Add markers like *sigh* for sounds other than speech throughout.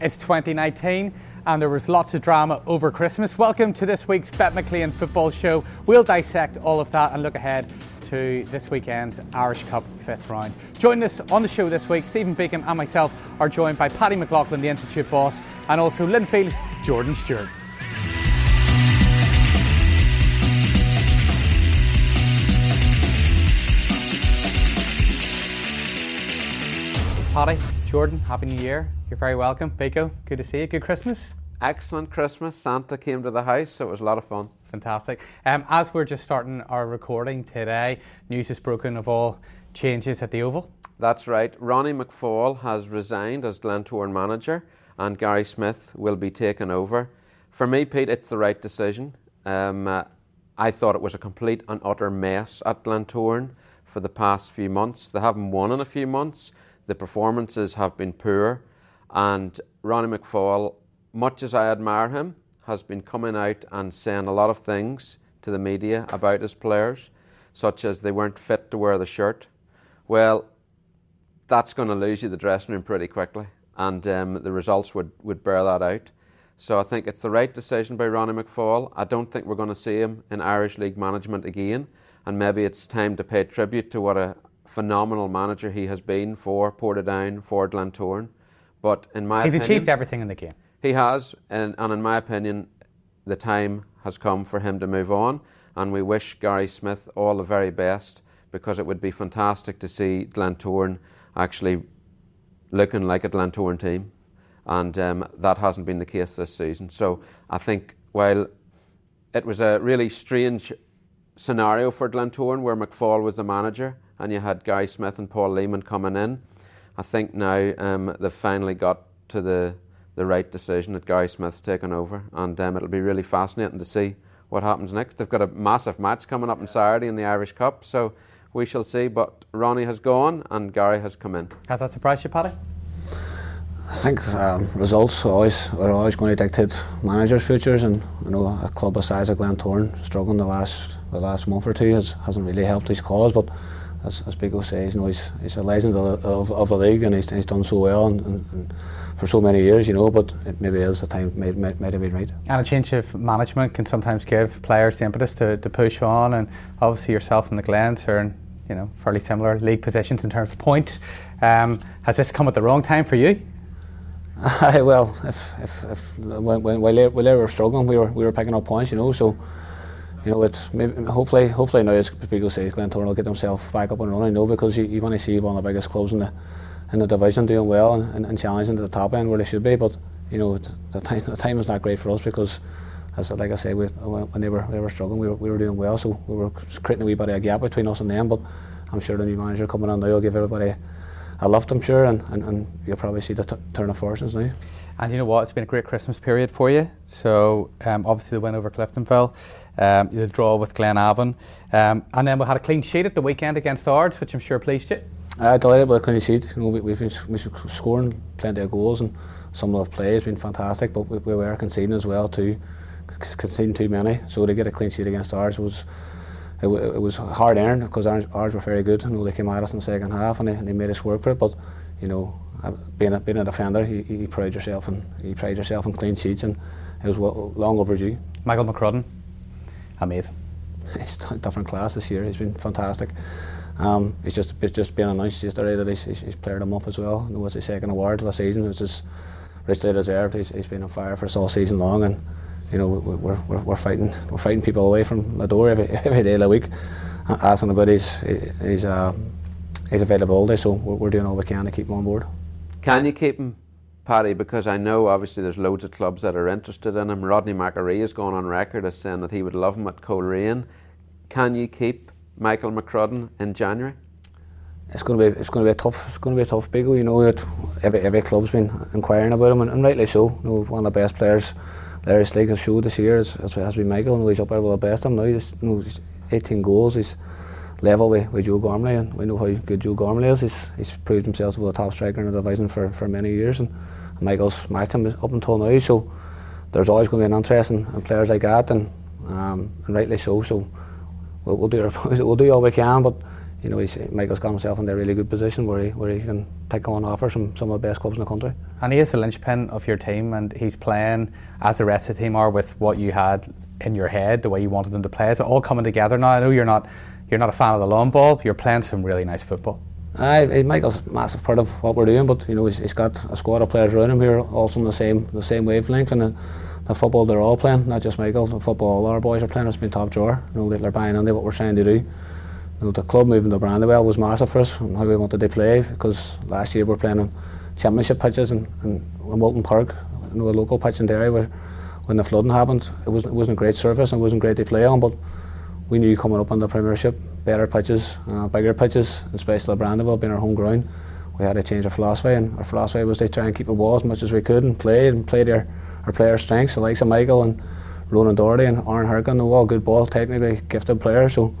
It's 2019 and there was lots of drama over Christmas. Welcome to this week's Bet McLean football show. We'll dissect all of that and look ahead to this weekend's Irish Cup fifth round. Joining us on the show this week, Stephen Beacom and myself are joined by Paddy McLaughlin, the Institute boss, and also Linfield's Jordan Stewart. Paddy, Jordan, Happy New Year. You're very welcome. Biko, good to see you. Good Christmas. Excellent Christmas. Santa came to the house, so it was a lot of fun. Fantastic. Um, as we're just starting our recording today, news is broken of all changes at the Oval. That's right. Ronnie McFall has resigned as Glentoran manager, and Gary Smith will be taken over. For me, Pete, it's the right decision. Um, uh, I thought it was a complete and utter mess at Glentoran for the past few months. They haven't won in a few months. The performances have been poor. And Ronnie McFall, much as I admire him, has been coming out and saying a lot of things to the media about his players, such as they weren't fit to wear the shirt. Well, that's going to lose you the dressing room pretty quickly, and um, the results would, would bear that out. So I think it's the right decision by Ronnie McFall. I don't think we're going to see him in Irish League management again, and maybe it's time to pay tribute to what a phenomenal manager he has been for Portadown, for Glentoran. But in my He's opinion, achieved everything in the game. He has, and, and in my opinion, the time has come for him to move on. And we wish Gary Smith all the very best because it would be fantastic to see Glentoran actually looking like a Glentoran team. And um, that hasn't been the case this season. So I think while it was a really strange scenario for Glentoran where McFall was the manager and you had Gary Smith and Paul Leeman coming in, I think now um, they've finally got to the, the right decision that Gary Smith's taken over, and um, it'll be really fascinating to see what happens next. They've got a massive match coming up on Saturday in the Irish Cup, so we shall see. But Ronnie has gone and Gary has come in. Has that surprised you, Paddy? I think um, results always are always going to dictate managers' futures, and you know a club the size of Glentoran struggling the last the last month or two has, hasn't really helped his cause. But as, as says, you know, he's, he's a legend of, of, of the league and he's, he's done so well and, and, and for so many years, you know, but it maybe is the time might, might, might have been right. And a change of management can sometimes give players the impetus to, to push on and obviously yourself and the Glens are in, you know, fairly similar league positions in terms of points. Um, has this come at the wrong time for you? *laughs* well, if, if, if when, when, while, they, while they were struggling, we were, we were picking up points, you know, so you know, it's maybe, hopefully, hopefully now as people say, Glentoran will get themselves back up and running. Know, because you, you want to see one of the biggest clubs in the in the division doing well and, and, and challenging to the top end where they should be. But you know, the time the time is not great for us because, as like I say, we, when they were they were struggling, we were, we were doing well, so we were creating a wee bit of a gap between us and them. But I'm sure the new manager coming on now will give everybody a lift, I'm sure, and, and, and you'll probably see the t- turn of fortunes now. And you know what? It's been a great Christmas period for you. So um, obviously the win over Cliftonville, um, the draw with Glenavon, um, and then we had a clean sheet at the weekend against Ards, which I'm sure pleased you. Uh, delighted with a clean sheet. You know, we, we've been we've scoring plenty of goals and some of the play has been fantastic, but we, we were conceding as well too, conceding too many. So to get a clean sheet against Ards was it, it was hard earned because ours, ours were very good. You know, they came at us in the second half and they, and they made us work for it. But you know, being a, being a defender, you, you pride yourself and you pride yourself in clean sheets, and it was well, long overdue. Michael McCrudden, amazing. *laughs* He's a different class this year. He's been fantastic. Um, it's just it's just been announced yesterday that he's, he's, he's player of the month as well. It was his second award last season, which is richly deserved. He's, he's been on fire for us all season long, and you know we're, we're, we're fighting we're fighting people away from the door every, *laughs* every day of the week, asking about his his uh, his availability. So we're, we're doing all we can to keep him on board. Can you keep him, Paddy? Because I know obviously there's loads of clubs that are interested in him. Rodney McAree has gone on record as saying that he would love him at Coleraine. Can you keep Michael McCrudden in January? It's going to be it's going to be a tough it's going to be a tough big you know that every every club's been inquiring about him and, and rightly so you know one of the best players Irish League has showed this year has, has been Michael and he's up there with the best them now he's, you know, he's 18 goals he's level with, with Joe Gormley, and we know how good Joe Gormley is. He's, he's proved himself to be a top striker in the division for, for many years, and, and Michael's matched him up until now. So there's always going to be an interest in, in players like that, and um, and rightly so. So we'll, we'll do our, *laughs* we'll do all we can, but you know, he's, Michael's got himself in a really good position where he where he can take on offers from some of the best clubs in the country. And he is the linchpin of your team, and he's playing as the rest of the team are with what you had in your head, the way you wanted them to play. It's all coming together now. I know you're not you're not a fan of the long ball, you're playing some really nice football. Aye, Michael's a massive part of what we're doing, but you know he's, he's got a squad of players around him here, also in the same the same wavelength, and the, the football they're all playing, not just Michael. The football all our boys are playing has been top drawer. You know they're buying into what we're trying to do. You know, the club moving to Brandywell was massive for us and how we wanted to play because last year we were playing on championship pitches in, in, in Walton Park, you know, a local pitch in Derry where when the flooding happened it wasn't, it wasn't great surface and it wasn't great to play on but we knew coming up on the Premiership better pitches, uh, bigger pitches, especially Brandywell being our home ground. We had to change our philosophy, and our philosophy was to try and keep the ball as much as we could and play and play their our players' strengths, the likes of Michael and Ronan Doherty and Aaron Harkin, they're all good ball, technically gifted players. So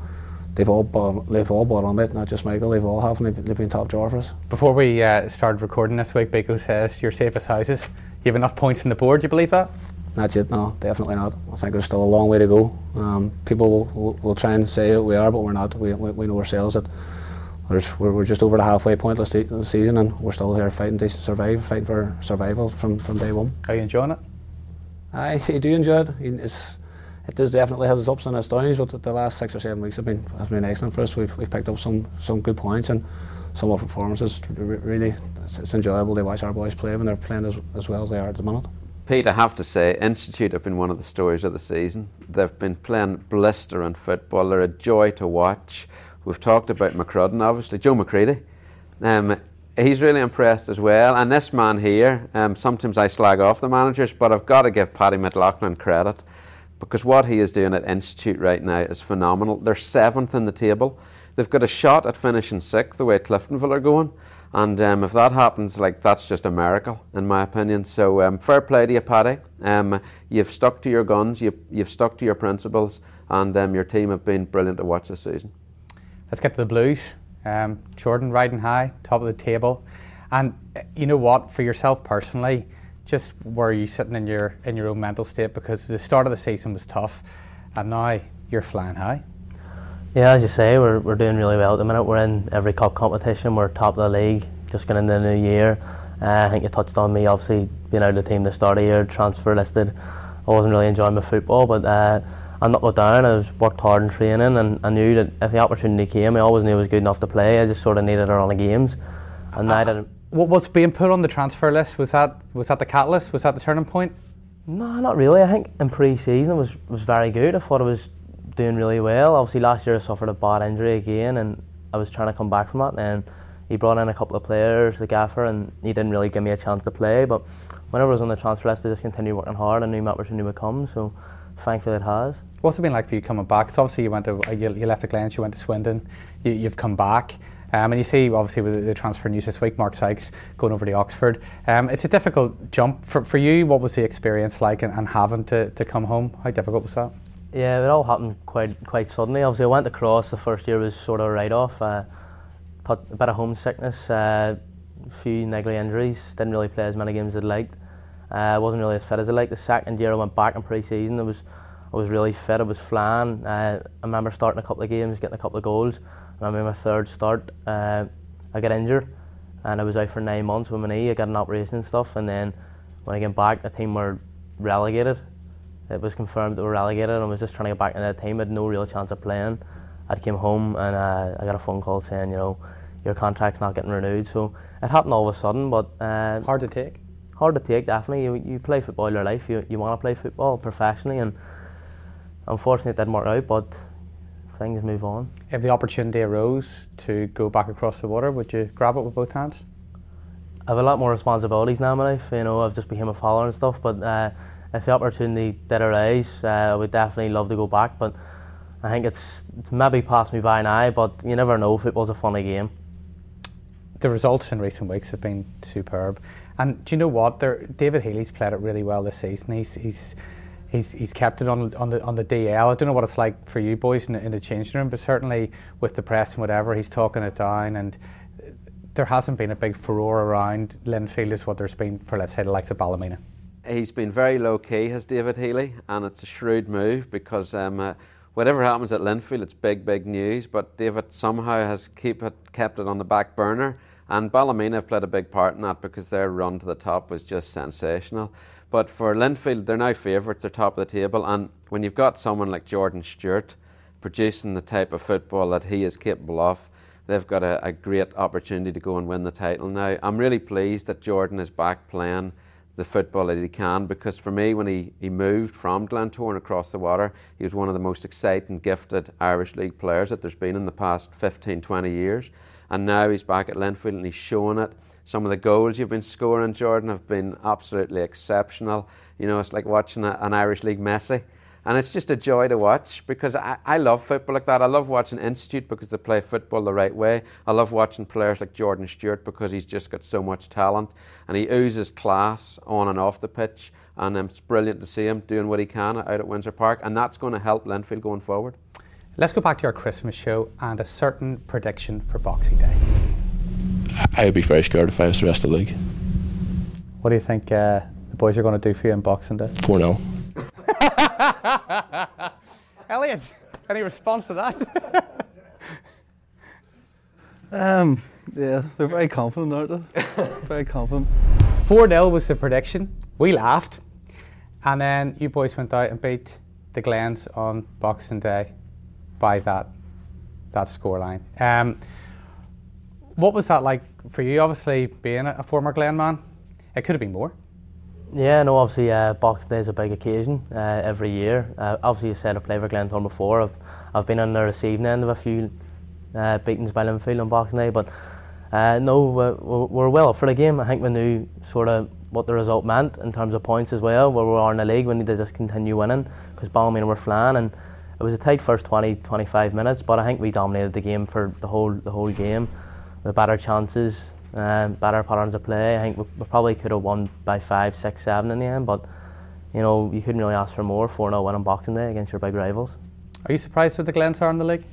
they've all bought, they've all bought on it, not just Michael. They've all have, and they've, they've been top drawer for us. Before we uh, started recording this week, Biko says you're safe as houses. You have enough points on the board. You believe that? That's it. No, definitely not. I think there's still a long way to go. Um, people will, will, will, try and say we are, but we're not. We, we, we know ourselves that we're, we're just over the halfway point of the season, and we're still here fighting to survive, fighting for survival from, from day one. Are you enjoying it? I, I do enjoy it. It's, it does definitely has its ups and its downs, but the last six or seven weeks have been have been excellent for us. We've, we've picked up some some good points and some of our performances. Really, it's, it's enjoyable to watch our boys play when they're playing as, as well as they are at the minute. Pete, I have to say, Institute have been one of the stories of the season. They've been playing blistering football. They're a joy to watch. We've talked about McCrudden, obviously. Joe McCready. Um, he's really impressed as well. And this man here, um, sometimes I slag off the managers, but I've got to give Paddy McLaughlin credit because what he is doing at Institute right now is phenomenal. They're seventh in the table. They've got a shot at finishing sixth, the way Cliftonville are going. And um, if that happens, like that's just a miracle, in my opinion. So um, fair play to you, Paddy. Um, you've stuck to your guns, you've, you've stuck to your principles, and um, your team have been brilliant to watch this season. Let's get to the Blues. Um, Jordan riding high, top of the table, and uh, you know what? For yourself personally, just where are you sitting in your in your own mental state? Because the start of the season was tough, and now you're flying high. Yeah, as you say, we're, we're doing really well at the minute. We're in every cup competition. We're top of the league. Just getting into the new year. Uh, I think you touched on me. Obviously, being out of the team the start of the year, transfer listed. I wasn't really enjoying my football, but uh, I'm not down. I was worked hard in training, and I knew that if the opportunity came, I always knew I was good enough to play. I just sort of needed a run of games, and uh, I didn't. What was being put on the transfer list? Was that was that the catalyst? Was that the turning point? No, not really. I think in pre-season it was was very good. I thought it was doing really well. Obviously, last year I suffered a bad injury again, and I was trying to come back from that. And he brought in a couple of players, the gaffer, and he didn't really give me a chance to play. But whenever I was on the transfer list, I just continued working hard. I knew my opportunity would come, so thankfully it has. What's it been like for you coming back? So obviously you went to you, you left the Glens, you went to Swindon, you, have come back. Um, and you see, obviously, with the transfer news this week, Mark Sykes going over to Oxford. Um, it's a difficult jump for, for you. What was the experience like and, and having to, to come home? How difficult was that? Yeah, it all happened quite quite suddenly. Obviously, I went across. The first year was sort of write off. Uh, thought a bit of homesickness, uh, a few niggly injuries. Didn't really play as many games as I'd liked. I uh, wasn't really as fit as I liked. The second year I went back in pre-season. I was I was really fit. I was flying. Uh, I remember starting a couple of games, getting a couple of goals. I remember my third start, uh, I got injured, and I was out for nine months with my knee. I got an operation and stuff, and then when I came back, the team were relegated it was confirmed that we were relegated and I was just trying to get back in the team. I had no real chance of playing. I came home and uh, I got a phone call saying, you know, your contract's not getting renewed. So it happened all of a sudden, but uh, hard to take. Hard to take, definitely. You, you play football your life. You you want to play football professionally, and unfortunately it didn't work out. But things move on. If the opportunity arose to go back across the water, would you grab it with both hands? I have a lot more responsibilities now in my life. You know, I've just become a father and stuff, but. Uh, if the opportunity did arise, uh, I would definitely love to go back. But I think it's, it's maybe passed me by now. But you never know. Football's a funny game. The results in recent weeks have been superb, and do you know what? There, David Healy's played it really well this season. He's he's he's, he's kept it on on the on the DL. I don't know what it's like for you boys in the, in the changing room, but certainly with the press and whatever, he's talking it down and there hasn't been a big furore around Linfield as what there's been for let's say the likes of Ballymena he's been very low key, has David Healy, and it's a shrewd move because um, uh, whatever happens at Linfield, it's big, big news. But David somehow has keep it, kept it on the back burner. And Ballymena have played a big part in that because their run to the top was just sensational. But for Linfield, they're now favourites, they're top of the table. And when you've got someone like Jordan Stewart producing the type of football that he is capable of, they've got a, a great opportunity to go and win the title now. I'm really pleased that Jordan is back playing the football that he can because for me, when he, he moved from Glentoran across the water, he was one of the most exciting, gifted Irish League players that there's been in the past 15, 20 years. And now he's back at Linfield and he's showing it. Some of the goals you've been scoring, Jordan, have been absolutely exceptional. You know, it's like watching a, an Irish League Messi. And it's just a joy to watch because I, I love football like that. I love watching Institute because they play football the right way. I love watching players like Jordan Stewart because he's just got so much talent and he oozes class on and off the pitch. And um, it's brilliant to see him doing what he can out at Windsor Park. And that's going to help Linfield going forward. Let's go back to our Christmas show and a certain prediction for Boxing Day. I would be very scared if I was the rest of the league. What do you think uh, the boys are going to do for you in Boxing Day? 4 0. *laughs* Elliot, any response to that? *laughs* Um, yeah, they're very confident, aren't they? *laughs* very confident. 4 0 was the prediction. We laughed. And then you boys went out and beat the Glens on Boxing Day by that that scoreline. Um, what was that like for you? Obviously, being a, a former Glen man, it could have been more. Yeah, no, obviously uh, Boxing Day is a big occasion uh, every year. Uh, obviously, you said I've played for Glentoran before. I've, I've been on the receiving end of a few uh, beatings by Linfield on Boxing Day, but uh, no, we're, we're well for the game. I think we knew sort of what the result meant in terms of points as well, where we are in the league. We need to just continue winning because Ballymena were flying and it was a tight first 20, 25 minutes, but I think we dominated the game for the whole the whole game. With better chances, um, better patterns of play. I think we, we, probably could have won by five, six, seven in the end, but you know you couldn't really ask for more. 4 0 win on Boxing Day against your big rivals. Are you surprised with the Glens are in the league?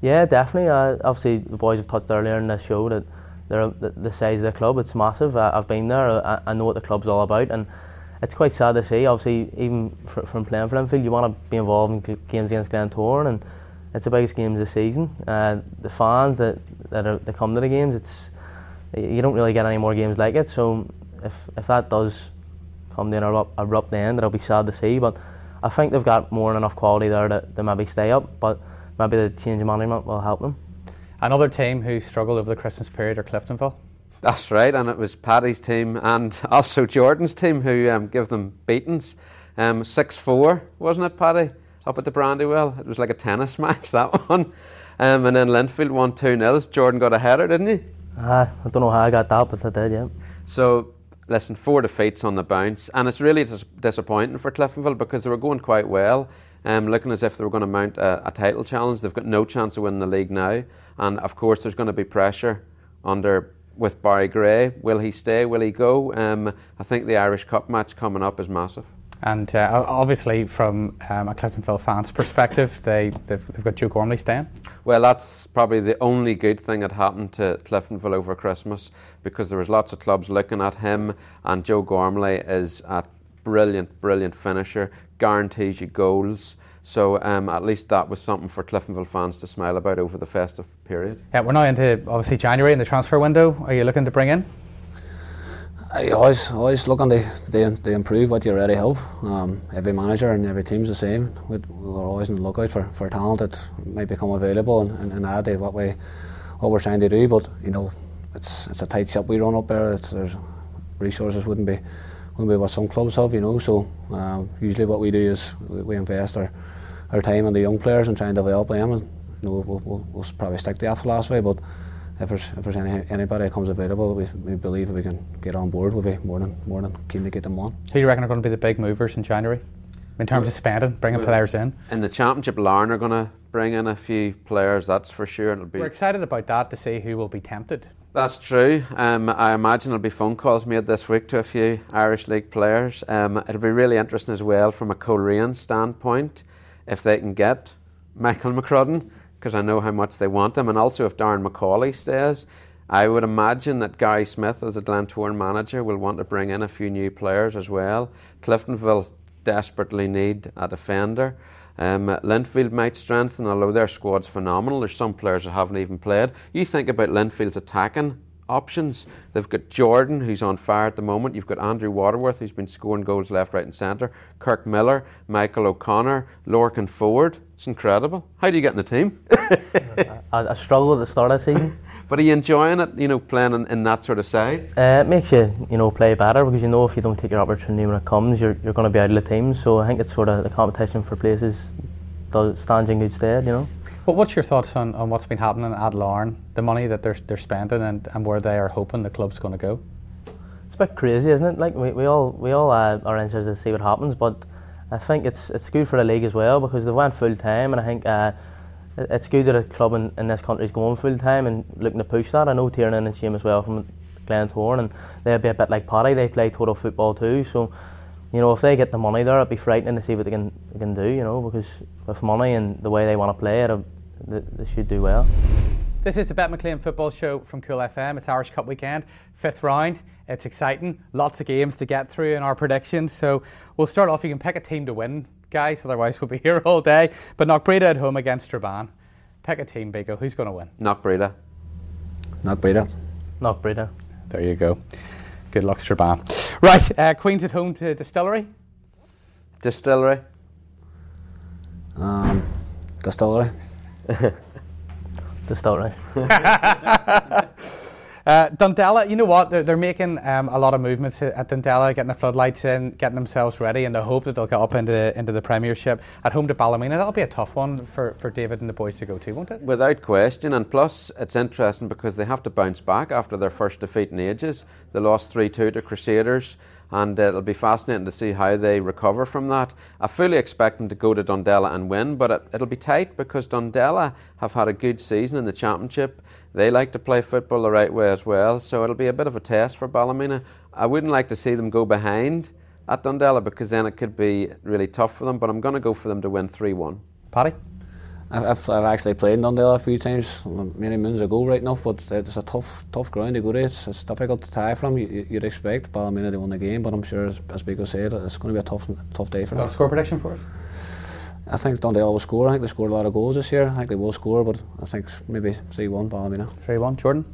Yeah, definitely. Uh, obviously, the boys have touched earlier in the show that they're the, the size of the club. It's massive. I, have been there. I, I, know what the club's all about, and it's quite sad to see. Obviously, even fr- from playing for Linfield, you want to be involved in games against Glentoran, and it's the biggest games of the season. Uh, the fans that that, are, that come to the games, it's you don't really get any more games like it. So if if that does come to an abrupt, abrupt end, it'll be sad to see. But I think they've got more than enough quality there to, to maybe stay up. But maybe the change of management will help them. Another team who struggled over the Christmas period are Cliftonville. That's right, and it was Paddy's team and *laughs* also Jordan's team who um, give them beatings. Um, 6 4, wasn't it, Paddy? Up at the Brandywell. It was like a tennis *laughs* match, that *laughs* one. Um, and then Linfield won 2 0. Jordan got a header, didn't he? Uh, I don't know how I got that, but I did, yeah. So, listen, four defeats on the bounce. And it's really dis- disappointing for Cliftonville because they were going quite well, um, looking as if they were going to mount a, a title challenge. They've got no chance of winning the league now. And of course, there's going to be pressure under with Barry Gray. Will he stay? Will he go? Um, I think the Irish Cup match coming up is massive. And uh, obviously, from um, a Cliftonville fans' perspective, they, they've, they've, got Joe Gormley staying. Well, that's probably the only good thing that happened to Cliftonville over Christmas because there was lots of clubs looking at him, and Joe Gormley is a brilliant, brilliant finisher, guarantees you goals. So um, at least that was something for Cliftonville fans to smile about over the festive period. Yeah, we're now into obviously January in the transfer window. Are you looking to bring in? I always always looking to, to, to improve what you already have. Um, every manager and every team's the same. We, we're always on the lookout for, for talent that might become available and, and, and add to what we what we're trying to do. But you know, it's it's a tight ship we run up there. It's, there's resources wouldn't be wouldn't be what some clubs have. You know, so um, usually what we do is we, we invest our our time in the young players and trying to develop them. And you know, we'll, we'll, we'll probably stick to that philosophy, but if there's if there's any, anybody that comes available, we, we believe we can get on board, we'll be more than more than keen to get them on. Who do you reckon are going to be the big movers in January, in terms of spending, bringing well, players in? In the championship, Larne are going to bring in a few players. That's for sure. It'll be. We're excited about that to see who will be tempted. That's true. Um, I imagine there'll be phone calls made this week to a few Irish League players. Um, it'll be really interesting as well from a Coleraine standpoint if they can get Michael McCrudden because I know how much they want him. And also, if Darren McCauley stays, I would imagine that Gary Smith, as a Glentoran manager, will want to bring in a few new players as well. Cliftonville desperately need a defender. Um, Linfield might strengthen, although their squad's phenomenal. There's some players that haven't even played. You think about Linfield's attacking options. They've got Jordan, who's on fire at the moment. You've got Andrew Waterworth, who's been scoring goals left, right, and centre. Kirk Millar, Michael O'Connor, Lorcan Ford. It's incredible. How do you get in the team? *laughs* I, I struggled at the start of the season. *laughs* but are you enjoying it, you know, playing in, in that sort of side? Uh, it makes you, you know, play better because you know if you don't take your opportunity when it comes, you're, you're going to be out of the team. So I think it's sort of the competition for places does, stands in good stead, you know. Well, what's your thoughts on, on what's been happening at Larne, the money that they're, they're spending and, and where they are hoping the club's going to go? It's a bit crazy, isn't it? Like we, we all we all uh, are interested to see what happens, but I think it's it's good for the league as well because they went full time, and I think uh, it's good that a club in, in this country is going full time and looking to push that. I know Tiernan and Shane as well from Glen Glentoran, and they'll be a bit like Paddy. They play total football too, so you know if they get the money there, it'd be frightening to see what they can they can do. You know because with money and the way they want to play it, they, they should do well. This is the Bet McLean Football Show from Cool FM. It's Irish Cup weekend, fifth round. It's exciting. Lots of games to get through in our predictions. So we'll start off. You can pick a team to win, guys. Otherwise, we'll be *laughs* here all day. But Knockbreda at home against Strabane. Pick a team, Biko. Who's going to win? Knockbreda. Knockbreda. Knockbreda. There you go. Good luck, Strabane. Right, uh, Queen's at home to Distillery. Distillery. Um, distillery. *laughs* Distillery. *laughs* Uh, Dundela, you know what? They're, they're making um, a lot of movements at Dundela, getting the floodlights in, getting themselves ready, and the hope that they'll get up into the, into the Premiership. At home to Ballymena, that'll be a tough one for, for David and the boys to go to, won't it? Without question, and plus it's interesting because they have to bounce back after their first defeat in ages. They lost 3 2 to Crusaders and uh, it'll be fascinating to see how they recover from that. I fully expect them to go to Dundela and win, but it, will be tight because Dundela have had a good season in the championship. They like to play football the right way as well, so it'll be a bit of a test for Ballymena. I wouldn't like to see them go behind at Dundela because then it could be really tough for them, but I'm going to go for them to win 3 1. Paddy? I've, I've actually played in Dundela a few times, many moons ago, right enough. But it's a tough, tough ground to go to. It's, it's difficult to tie from. You, would expect Ballymena to win the game, but I'm sure, as, as Biko said, it's going to be a tough, tough day for them. Score prediction for us? I think Dundela will score. I think they scored a lot of goals this year. I think they will score, but I think maybe 3 1 Ballymena. 3 1. Jordan?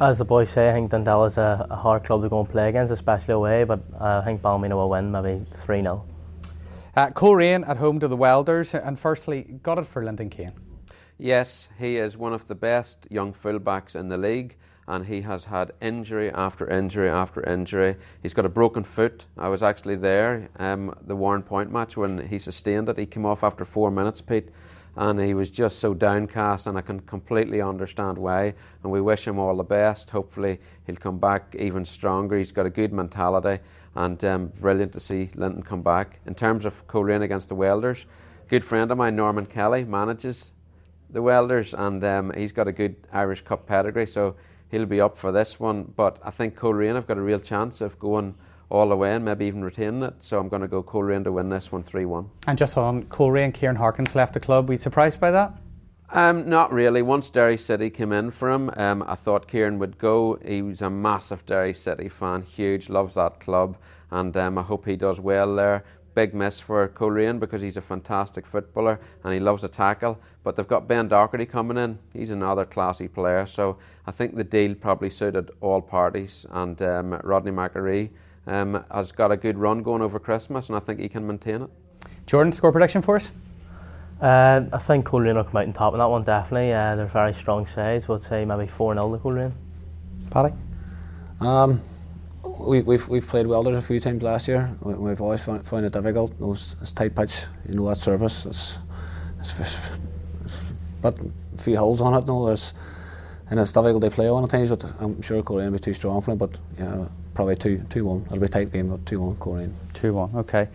As the boys say, I think Dundela is a, a hard club to go and play against, especially away, but uh, I think Ballymena will win maybe 3 0. Uh, Coleraine at home to the Welders, and firstly, got it for Lyndon Kane. Yes, he is one of the best young fullbacks in the league, and he has had injury after injury after injury. He's got a broken foot. I was actually there, um, the Warrenpoint match, when he sustained it. He came off after four minutes, Pete, and he was just so downcast, and I can completely understand why. And we wish him all the best. Hopefully, he'll come back even stronger. He's got a good mentality, and um, brilliant to see Lyndon come back. In terms of Coleraine against the Welders, good friend of mine, Norman Kelly, manages the Welders, and um, he's got a good Irish Cup pedigree, so he'll be up for this one. But I think Coleraine have got a real chance of going all the way and maybe even retaining it. So I'm going to go Coleraine to win this one 3 1. And just on Coleraine, Ciaron Harkins left the club. Were you surprised by that? Um, not really. Once Derry City came in for him, um, I thought Ciaron would go. He was a massive Derry City fan, huge, loves that club, and um, I hope he does well there big miss for Coleraine because he's a fantastic footballer and he loves a tackle. But they've got Ben Doherty coming in. He's another classy player. So I think the deal probably suited all parties. And um, Rodney McAree um, has got a good run going over Christmas and I think he can maintain it. Jordan, score prediction for us? Uh, I think Coleraine will come out on top in that one, definitely. Uh, they're very strong sides. So I'd say maybe 4 0 to Coleraine. Paddy? Um, we, we've we've played Welders a few times last year. We, we've always found, found it difficult. You know, it's, it's tight pitch. You know that surface. It's, it's, it's, it's but a few holes on it. No, there's and it's difficult to play on at times. But I'm sure Coleraine will be too strong for them. But yeah, probably two two one. It'll be a tight game, but two one Coleraine. Two one. Okay.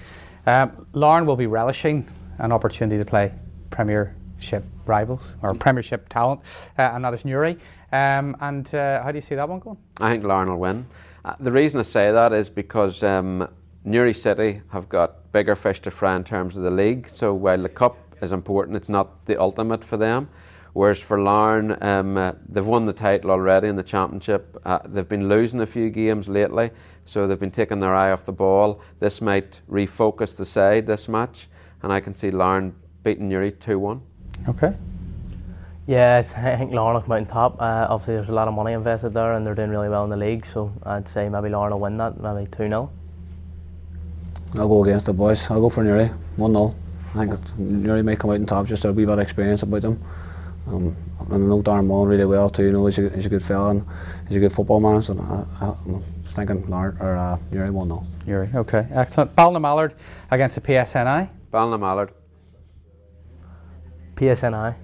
Um, Larne will be relishing an opportunity to play Premiership rivals or Premiership talent, uh, and that is Newry. Um, and uh, how do you see that one going? I think Larne will win. Uh, the reason I say that is because um, Newry City have got bigger fish to fry in terms of the league. So while the cup is important, it's not the ultimate for them. Whereas for Larne, um, uh, they've won the title already in the championship. Uh, they've been losing a few games lately, so they've been taking their eye off the ball. This might refocus the side this match, and I can see Larne beating Newry 2 1. Okay. Yeah, it's, I think Larne will come out on top. Uh, obviously, there's a lot of money invested there, and they're doing really well in the league. So I'd say maybe Larne will win that, maybe two 0 I'll go against the boys. I'll go for Newry, 1 0. I think that Newry may come out on top, just a wee bit of experience about them. Um, and I know Darren Mullen really well too. You know, he's a, he's a good fella and he's a good football man. So I, I, I'm thinking Larne or uh, Newry 1 0. Newry. Okay. Excellent. Ballina against the PSNI. Ballinamallard. PSNI.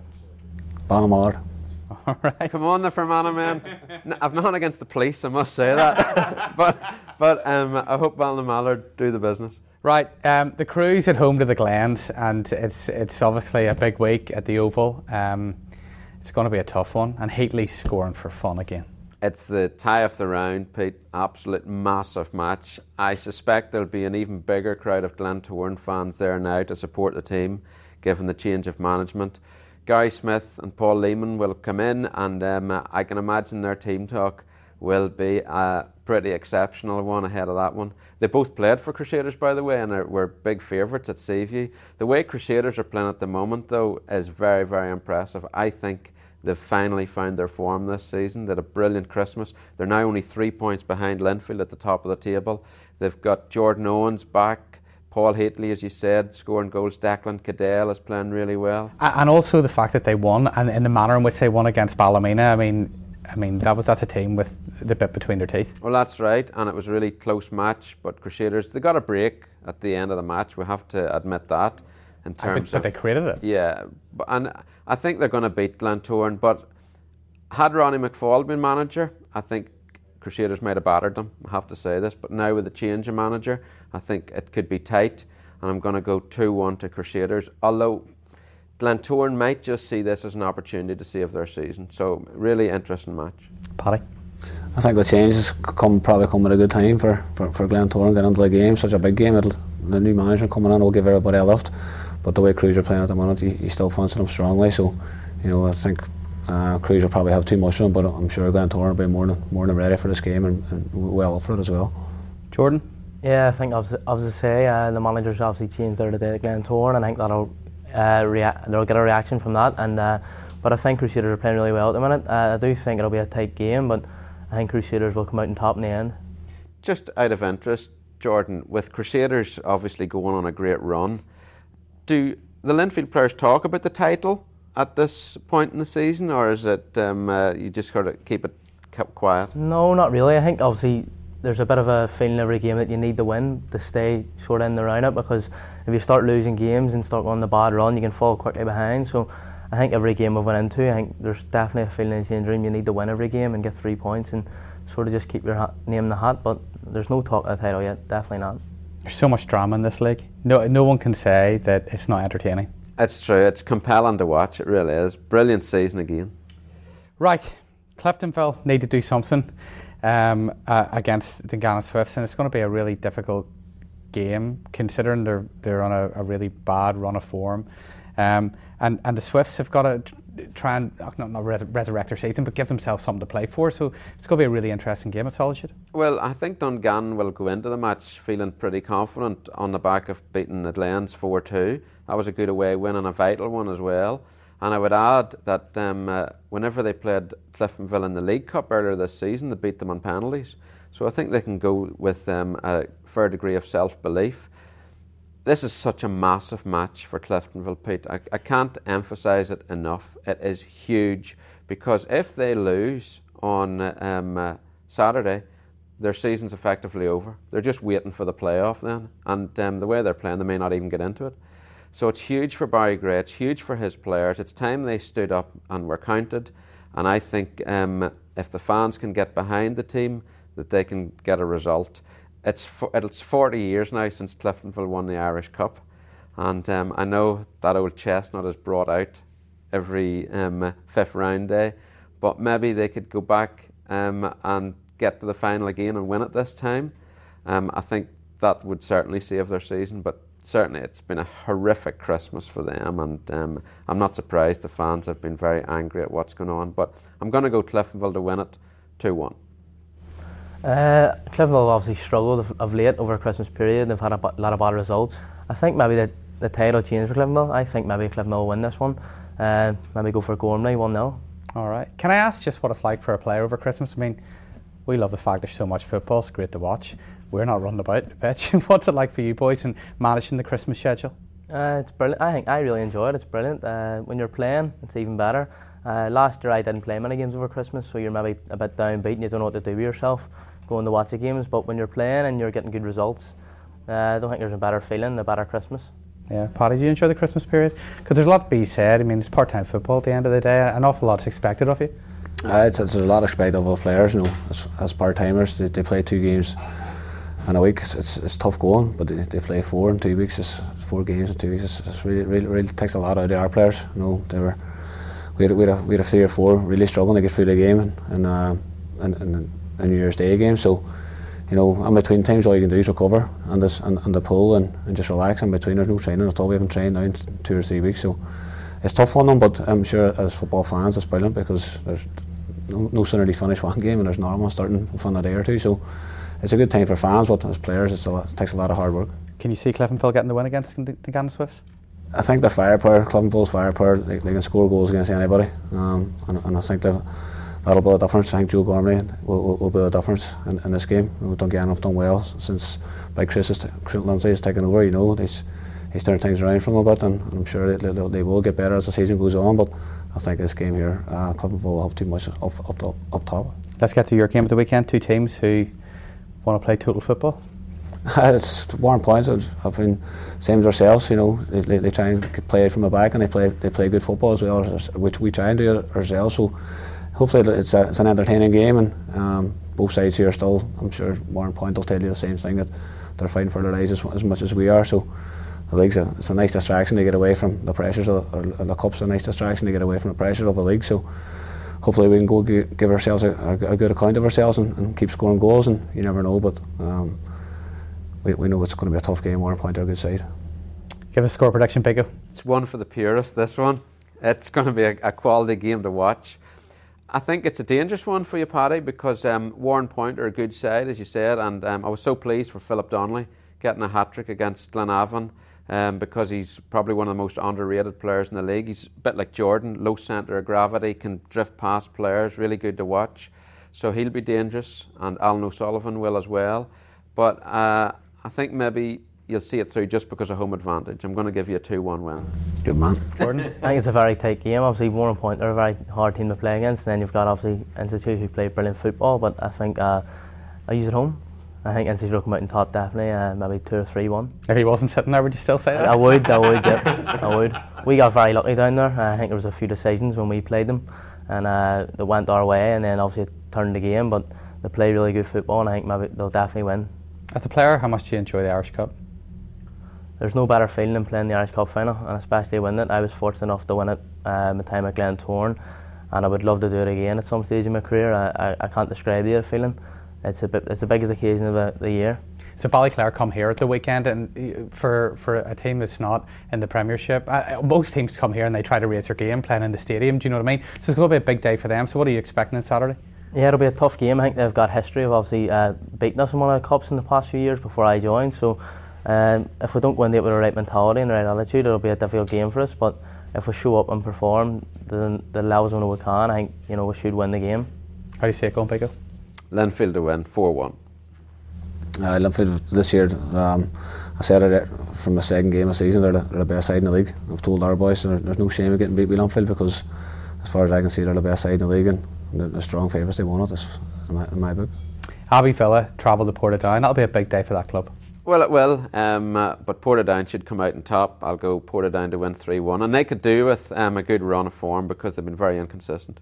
Ballina *laughs* All right. Come on, the Fermanagh man. I've nothing against the police, I must say that. *laughs* but but um, I hope Ballinamallard do the business. Right, um, the Crues at home to the Glens, and it's it's obviously a big week at the Oval. Um, it's going to be a tough one, and Heatley's scoring for fun again. It's the tie of the round, Pete. Absolute massive match. I suspect there'll be an even bigger crowd of Glentoran fans there now to support the team, given the change of management. Gary Smith and Paul Leeman will come in, and um, I can imagine their team talk will be a pretty exceptional one ahead of that one. They both played for Crusaders, by the way, and are, were big favourites at Seaview. The way Crusaders are playing at the moment, though, is very, very impressive. I think they've finally found their form this season. They had a brilliant Christmas. They're now only three points behind Linfield at the top of the table. They've got Jordan Owens back. Paul Heatley, as you said, scoring goals. Declan Caddell is playing really well. And also the fact that they won, and in the manner in which they won against Ballymena. I mean, I mean that was that's a team with the bit between their teeth. Well, that's right, and it was a really close match. But Crusaders they got a break at the end of the match. We have to admit that. In terms but, of but they created it. Yeah, and I think they're going to beat Glentoran. But had Ronnie McFall been manager, I think Crusaders might have battered them. I have to say this, but now with the change of manager, I think it could be tight. And I'm going to go 2 1 to Crusaders. Although Glentoran might just see this as an opportunity to save their season. So, really interesting match. Paddy? I think the changes come probably come at a good time for, for, for Glentoran getting into the game, such a big game. It'll, the new manager coming in will give everybody a lift. But the way Crews are playing at the moment, he, you still fancy them strongly. So, you know, I think uh, Crews will probably have too much of them, but I'm sure Glentoran will be more than, more than ready for this game and, and well up for it as well. Jordan? Yeah, I think, as I say, uh, the managers obviously changed there today at Glentoran, and I think that'll uh, rea- they'll get a reaction from that. And uh, but I think Crusaders are playing really well at the minute. Uh, I do think it'll be a tight game, but I think Crusaders will come out on top in the end. Just out of interest, Jordan, with Crusaders obviously going on a great run, do the Linfield players talk about the title at this point in the season, or is it um, uh, you just got to keep it kept quiet? No, not really. I think obviously there's a bit of a feeling every game that you need to win to stay sort of in the roundup because if you start losing games and start on the bad run, you can fall quickly behind. So I think every game we've went into, I think there's definitely a feeling in the dream you need to win every game and get three points and sort of just keep your hat, name in the hat. But there's no talk of the title yet, definitely not. There's so much drama in this league. No, no one can say that it's not entertaining. It's true. It's compelling to watch. It really is. Brilliant season again. Right, Cliftonville need to do something um, uh, against Dungannon Swifts, and it's going to be a really difficult game considering they're they're on a, a really bad run of form, um, and and the Swifts have got to try and not, not res- resurrect their season, but give themselves something to play for. So it's going to be a really interesting game at Solitude. Well, I think Dungannon will go into the match feeling pretty confident on the back of beating Glens four two. That was a good away win and a vital one as well. And I would add that um, uh, whenever they played Cliftonville in the League Cup earlier this season, they beat them on penalties. So I think they can go with um, a fair degree of self belief. This is such a massive match for Cliftonville, Pete. I, I can't emphasise it enough. It is huge because if they lose on um, uh, Saturday, their season's effectively over. They're just waiting for the playoff then. And um, the way they're playing, they may not even get into it. So it's huge for Barry Gray, it's huge for his players. It's time they stood up and were counted. And I think um, if the fans can get behind the team, that they can get a result. It's, it's 40 years now since Cliftonville won the Irish Cup. And um, I know that old chestnut is brought out every um, fifth round day, but maybe they could go back um, and get to the final again and win it this time. Um, I think that would certainly save their season, but certainly it's been a horrific Christmas for them, and um, I'm not surprised the fans have been very angry at what's going on. But I'm going to go Cliftonville to win it 2 1. Uh, Cliftonville obviously struggled of, of late over a Christmas period. They've had a b- lot of bad results. I think maybe that the title change for Cliftonville. I think maybe Cliftonville will win this one. Uh, maybe go for Gormley 1 0. All right. Can I ask just what it's like for a player over Christmas? I mean, we love the fact there's so much football. It's great to watch. We're not running about the *laughs* pitch. What's it like for you boys and managing the Christmas schedule? Uh, it's brilliant. I think I really enjoy it. It's brilliant. Uh, when you're playing, it's even better. Uh, last year I didn't play many games over Christmas, so you're maybe a bit downbeat and you don't know what to do with yourself going to watch the games. But when you're playing and you're getting good results, uh, I don't think there's a better feeling, a better Christmas. Yeah, Paddy, do you enjoy the Christmas period? Because there's a lot to be said. I mean, it's part-time football at the end of the day. An awful lot's expected of you. Uh, it's, it's, there's a lot expected of our players, you know, as, as part-timers. They, they play two games in a week. It's, it's, it's tough going, but they, they play four in two weeks. It's four games in two weeks. It's, it's really, really, really takes a lot out of our players. You know, they were we had, we had, a, we had a three or four really struggling to get through the game and and, uh, and, and, New Year's Day game. So you know, in between times, all you can do is recover and, this, and, and the pull and, and just relax in between. There's no training at all. We haven't trained now in two or three weeks, so it's tough on them. But I'm sure as football fans, it's brilliant because there's no, no sooner they finish one game and there's another one starting within a day or two. So it's a good time for fans, but as players, it's a lot, it takes a lot of hard work. Can you see Cliftonville getting the win against the Gannon Swifts? I think they're firepower. Cliftonville's firepower. They, they can score goals against anybody, um, and, and I think they've that'll be a difference. I think Joe Gormley will, will, will be a difference in, in this game. You know, Dungannon have done well since by Kris, has Kris Lindsay has taken over. You know, he's, he's turned things around from a bit, and, and I'm sure they, they, they, will get better as the season goes on. But I think this game here, uh, Cliftonville will have too much up, up, up, up top. Let's get to your game of the weekend. Two teams who want to play total football. *laughs* it's Warrenpoint. I've been same as ourselves. You know, they, they, they, try and play it from the back, and they play they play good football as well, which we try and do ourselves. So hopefully it's, a, it's an entertaining game and um, both sides here are still I'm sure Warrenpoint will tell you the same thing that they're fighting for their lives as, as much as we are. So the league's a, it's a nice distraction to get away from the pressures of, or the cup's a nice distraction to get away from the pressure of the league. So hopefully we can go give, give ourselves a, a, good account of ourselves and, and, keep scoring goals and you never know but um, we, we know it's going to be a tough game Warrenpoint are a good side. Give us a score prediction Biko. It's one for the purists this one. It's going to be a, a quality game to watch I think it's a dangerous one for you, Paddy, because um, Warrenpoint are a good side, as you said, and um, I was so pleased for Philip Donnelly getting a hat trick against Glenavon um, because he's probably one of the most underrated players in the league. He's a bit like Jordan, low centre of gravity, can drift past players, really good to watch. So he'll be dangerous, and Alan O'Sullivan will as well. But uh, I think maybe you'll see it through just because of home advantage. I'm going to give you a 2 1 win. Good man. Jordan? I think it's a very tight game. Obviously, Warrenpoint, they're a very hard team to play against. And then you've got obviously Institute who play brilliant football, but I think uh, I use at home. I think Institute will come out in top definitely, uh, maybe 2 or 3 1. If he wasn't sitting there, would you still say that? I would, I would, yeah. *laughs* I would. We got very lucky down there. I think there was a few decisions when we played them, and uh, they went our way, and then obviously it turned the game, but they play really good football, and I think maybe they'll definitely win. As a player, how much do you enjoy the Irish Cup? There's no better feeling than playing the Irish Cup final, and especially winning it. I was fortunate enough to win it uh, my time at Glen Glentoran, and I would love to do it again at some stage in my career. I, I, I can't describe the feeling. It's a bit, it's the biggest occasion of the, the year. So Ballyclare come here at the weekend, and uh, for for a team that's not in the Premiership, uh, most teams come here and they try to raise their game playing in the stadium. Do you know what I mean? So it's going to be a big day for them. So what are you expecting on Saturday? Yeah, it'll be a tough game. I think they've got history of obviously uh, beating us in one of the cups in the past few years before I joined. So um, if we don't go in there with the right mentality and the right attitude, it'll be a difficult game for us. But if we show up and perform the, the levels when we can, I think you know we should win the game. How do you see it going, Biko? Linfield to win 4 1. Uh, Linfield this year, um, I said it from the second game of the season, they're the, they're the best side in the league. I've told our boys there's, there's no shame in getting beat by Linfield because, as far as I can see, they're the best side in the league and the, the strong favourites. They won it, in my, in my book. Abbey Villa travel to Portadown. That'll be a big day for that club. Well, it will, um, uh, but Portadown should come out on top. I'll go Portadown to win 3 1. And they could do with um, a good run of form because they've been very inconsistent.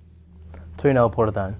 2 0 Portadown.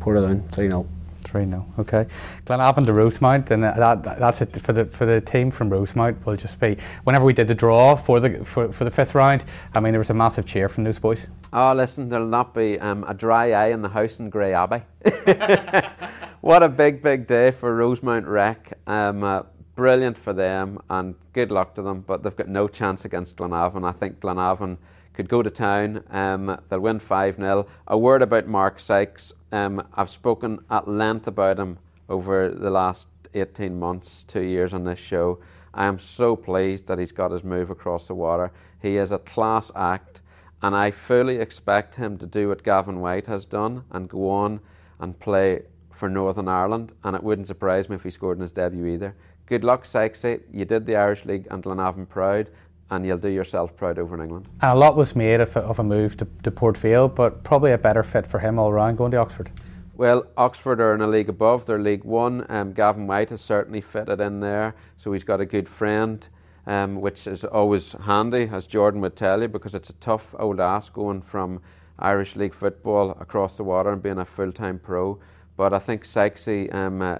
Portadown, 3 0. 3 0. Okay. Glenavon to Rosemount, and that, that's it for the for the team from Rosemount. Will just be whenever we did the draw for the for, for the fifth round. I mean, there was a massive cheer from those boys. Oh, listen, there'll not be um, a dry eye in the house in Greyabbey. *laughs* what a big, big day for Rosemount Rec. Um, uh, brilliant for them, and good luck to them. But they've got no chance against Glenavon. I think Glenavon could go to town. Um, they'll win 5 0. A word about Mark Sykes. Um, I've spoken at length about him over the last 18 months, two years on this show. I am so pleased that he's got his move across the water. He is a class act, and I fully expect him to do what Gavin Whyte has done and go on and play for Northern Ireland. And it wouldn't surprise me if he scored in his debut either. Good luck, Sykesy. You did the Irish League and Glenavon proud, and you'll do yourself proud over in England. And a lot was made of, a- of a move to, to Port Vale, but probably a better fit for him all round going to Oxford. Well, Oxford are in a league above. They're League One. Um, Gavin Whyte has certainly fitted in there, so he's got a good friend, um, which is always handy, as Jordan would tell you, because it's a tough old ask going from Irish League football across the water and being a full-time pro. But I think Sykesy, um, uh,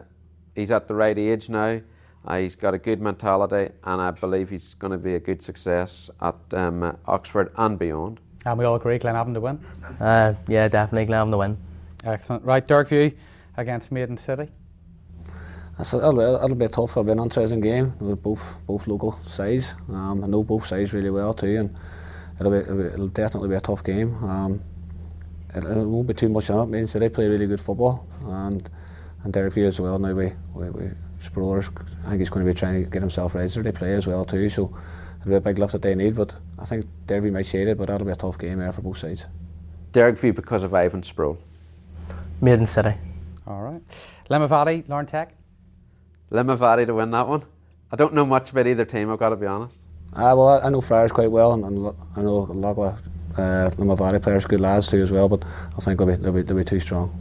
he's at the right age now. Uh, he's got a good mentality, and I believe he's going to be a good success at um, uh, Oxford and beyond. And we all agree Glenavon to win. Uh, yeah, definitely Glenavon to win. Excellent. Right, Dergview against Maiden City. That's a, it'll, be- it'll be a tough, it'll be an interesting game with both both local sides. Um, I know both sides really well too, and it'll be, it'll, be, it'll definitely be a tough game. Um, it, it won't be too much on it. Means they play really good football, and and Dergview as well. Now we we, we Sproulers, I think he's going to be trying to get himself registered. They play as well too, so it'll be a big lift that they need. But I think Derby might shade it, but that'll be a tough game there for both sides. Derek Dergview because of Ivan Sproule. Maiden City. All right. Limavady, Larne Tech. Limavady to win that one. I don't know much about either team, I've got to be honest. Ah, well, I, I know Friars quite well, and, and I know a lot of uh, Limavady players, good lads too as well. But I think they'll be they'll be, they'll be too strong.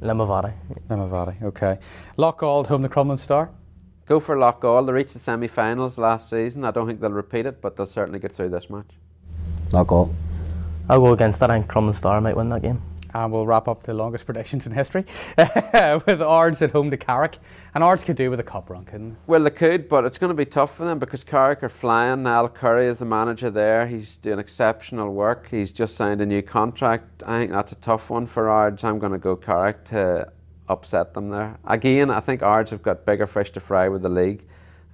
Limavady. Lemavati, okay. Loughgall, home to Crumlin Star. Go for Loughgall. They reached the semi finals last season. I don't think they'll repeat it, but they'll certainly get through this match. Not goal. I'll go against that. I think Crumlin Star might win that game. And we'll wrap up the longest *laughs* predictions in history *laughs* with Ards at home to Carrick. And Ards could do with a cup run, couldn't they? Well, they could, but it's going to be tough for them because Carrick are flying. Niall Curry is the manager there. He's doing exceptional work. He's just signed a new contract. I think that's a tough one for Ards. I'm going to go Carrick to upset them there. Again, I think Ards have got bigger fish to fry with the league.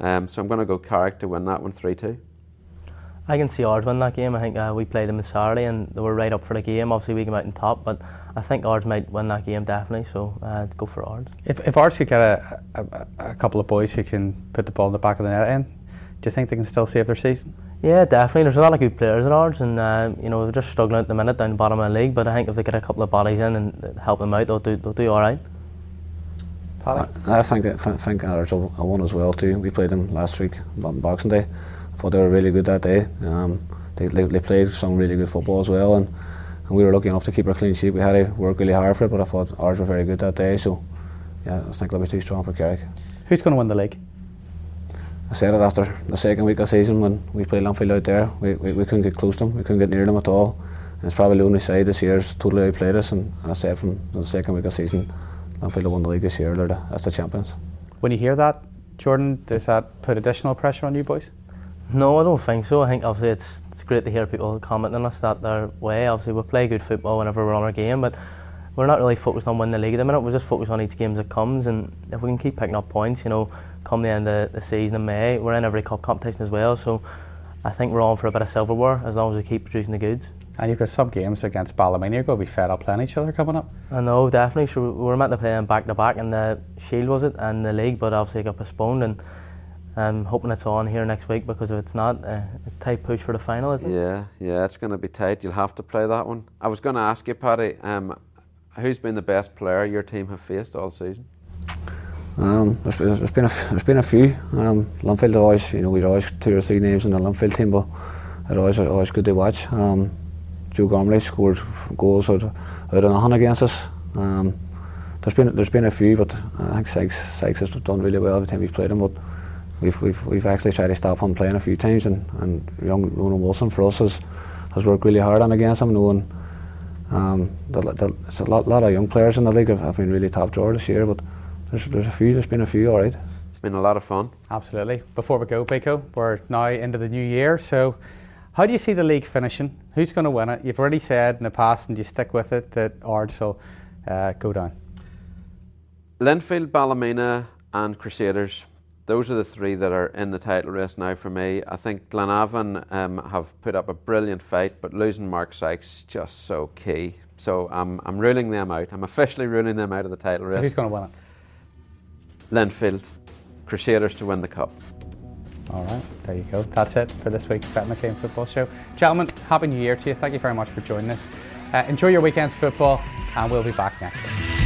Um, so I'm going to go Carrick to win that one 3 2. I can see Ards win that game. I think uh, we played them on Saturday and they were right up for the game. Obviously, we came out on top, but I think Ards might win that game definitely. So uh, go for Ards. If, if Ards could get a, a, a couple of boys who can put the ball in the back of the net in, do you think they can still save their season? Yeah, definitely. There's a lot of good players at Ards, and uh, you know they're just struggling at the minute down the bottom of the league. But I think if they get a couple of bodies in and help them out, they'll do they'll do all right. Paddy? I think that, I think Ards will will won as well too. We played them last week on Boxing Day. I thought they were really good that day. Um, they, they, played some really good football as well, and, and we were lucky enough to keep our clean sheet. We had to work really hard for it, but I thought Ards were very good that day. So yeah, I think they'll be too strong for Carrick. Who's going to win the league? I said it after the second week of season when we played Linfield out there. We, we, we couldn't get close to them. We couldn't get near them at all. And it's probably the only side this year's totally outplayed us. And, and I said from the second week of season, Linfield won the league this year. They're the, that's the champions. When you hear that, Jordan, does that put additional pressure on you boys? No, I don't think so. I think obviously it's, it's great to hear people commenting on us that their way. Obviously, we play good football whenever we're on our game, but we're not really focused on winning the league at the minute. We're just focused on each game that comes, and if we can keep picking up points, you know, come the end of the season in May, we're in every cup competition as well. So I think we're on for a bit of silverware as long as we keep producing the goods. And you've got some games against Ballymena. You're going to be fed up playing each other coming up. I know, definitely. So we were meant to play them back to back in the Shield, was it, and the league, but obviously it got postponed. And I'm hoping it's on here next week because if it's not, uh, it's tight push for the final, isn't it? Yeah, yeah, it's going to be tight. You'll have to play that one. I was going to ask you, Paddy, um, who's been the best player your team have faced all season? Um, there's, there's been a f- there's been a few. Um, Linfield always, you know, we'd always two or three names in the Linfield team, but it's always always good to watch. Um, Joe Gormley scored goals out, out of nothing against us. Um, there's been there's been a few, but I think Sykes Sykes has done really well every time he's played him. But we've we've we've actually tried to stop him playing a few times, and, and young Ronan Wilson for us has has worked really hard on against him, knowing. Um, the, the, it's a lot, lot of young players in the league have, have been really top drawer this year, but there's, there's a few. There's been a few, all right. It's been a lot of fun. Absolutely. Before we go, Biko, we're now into the new year. So, how do you see the league finishing? Who's going to win it? You've already said in the past, and you stick with it, that Ards will uh, go down. Linfield, Ballymena, and Crusaders. Those are the three that are in the title race now for me. I think Glenavon um, have put up a brilliant fight, but losing Mark Sykes is just so key. So I'm, I'm ruling them out. I'm officially ruling them out of the title race. So, who's going to win it? Linfield. Crusaders to win the cup. All right, there you go. That's it for this week's Bet McLean Football Show. Gentlemen, Happy New Year to you. Thank you very much for joining us. Uh, enjoy your weekend's football, and we'll be back next week.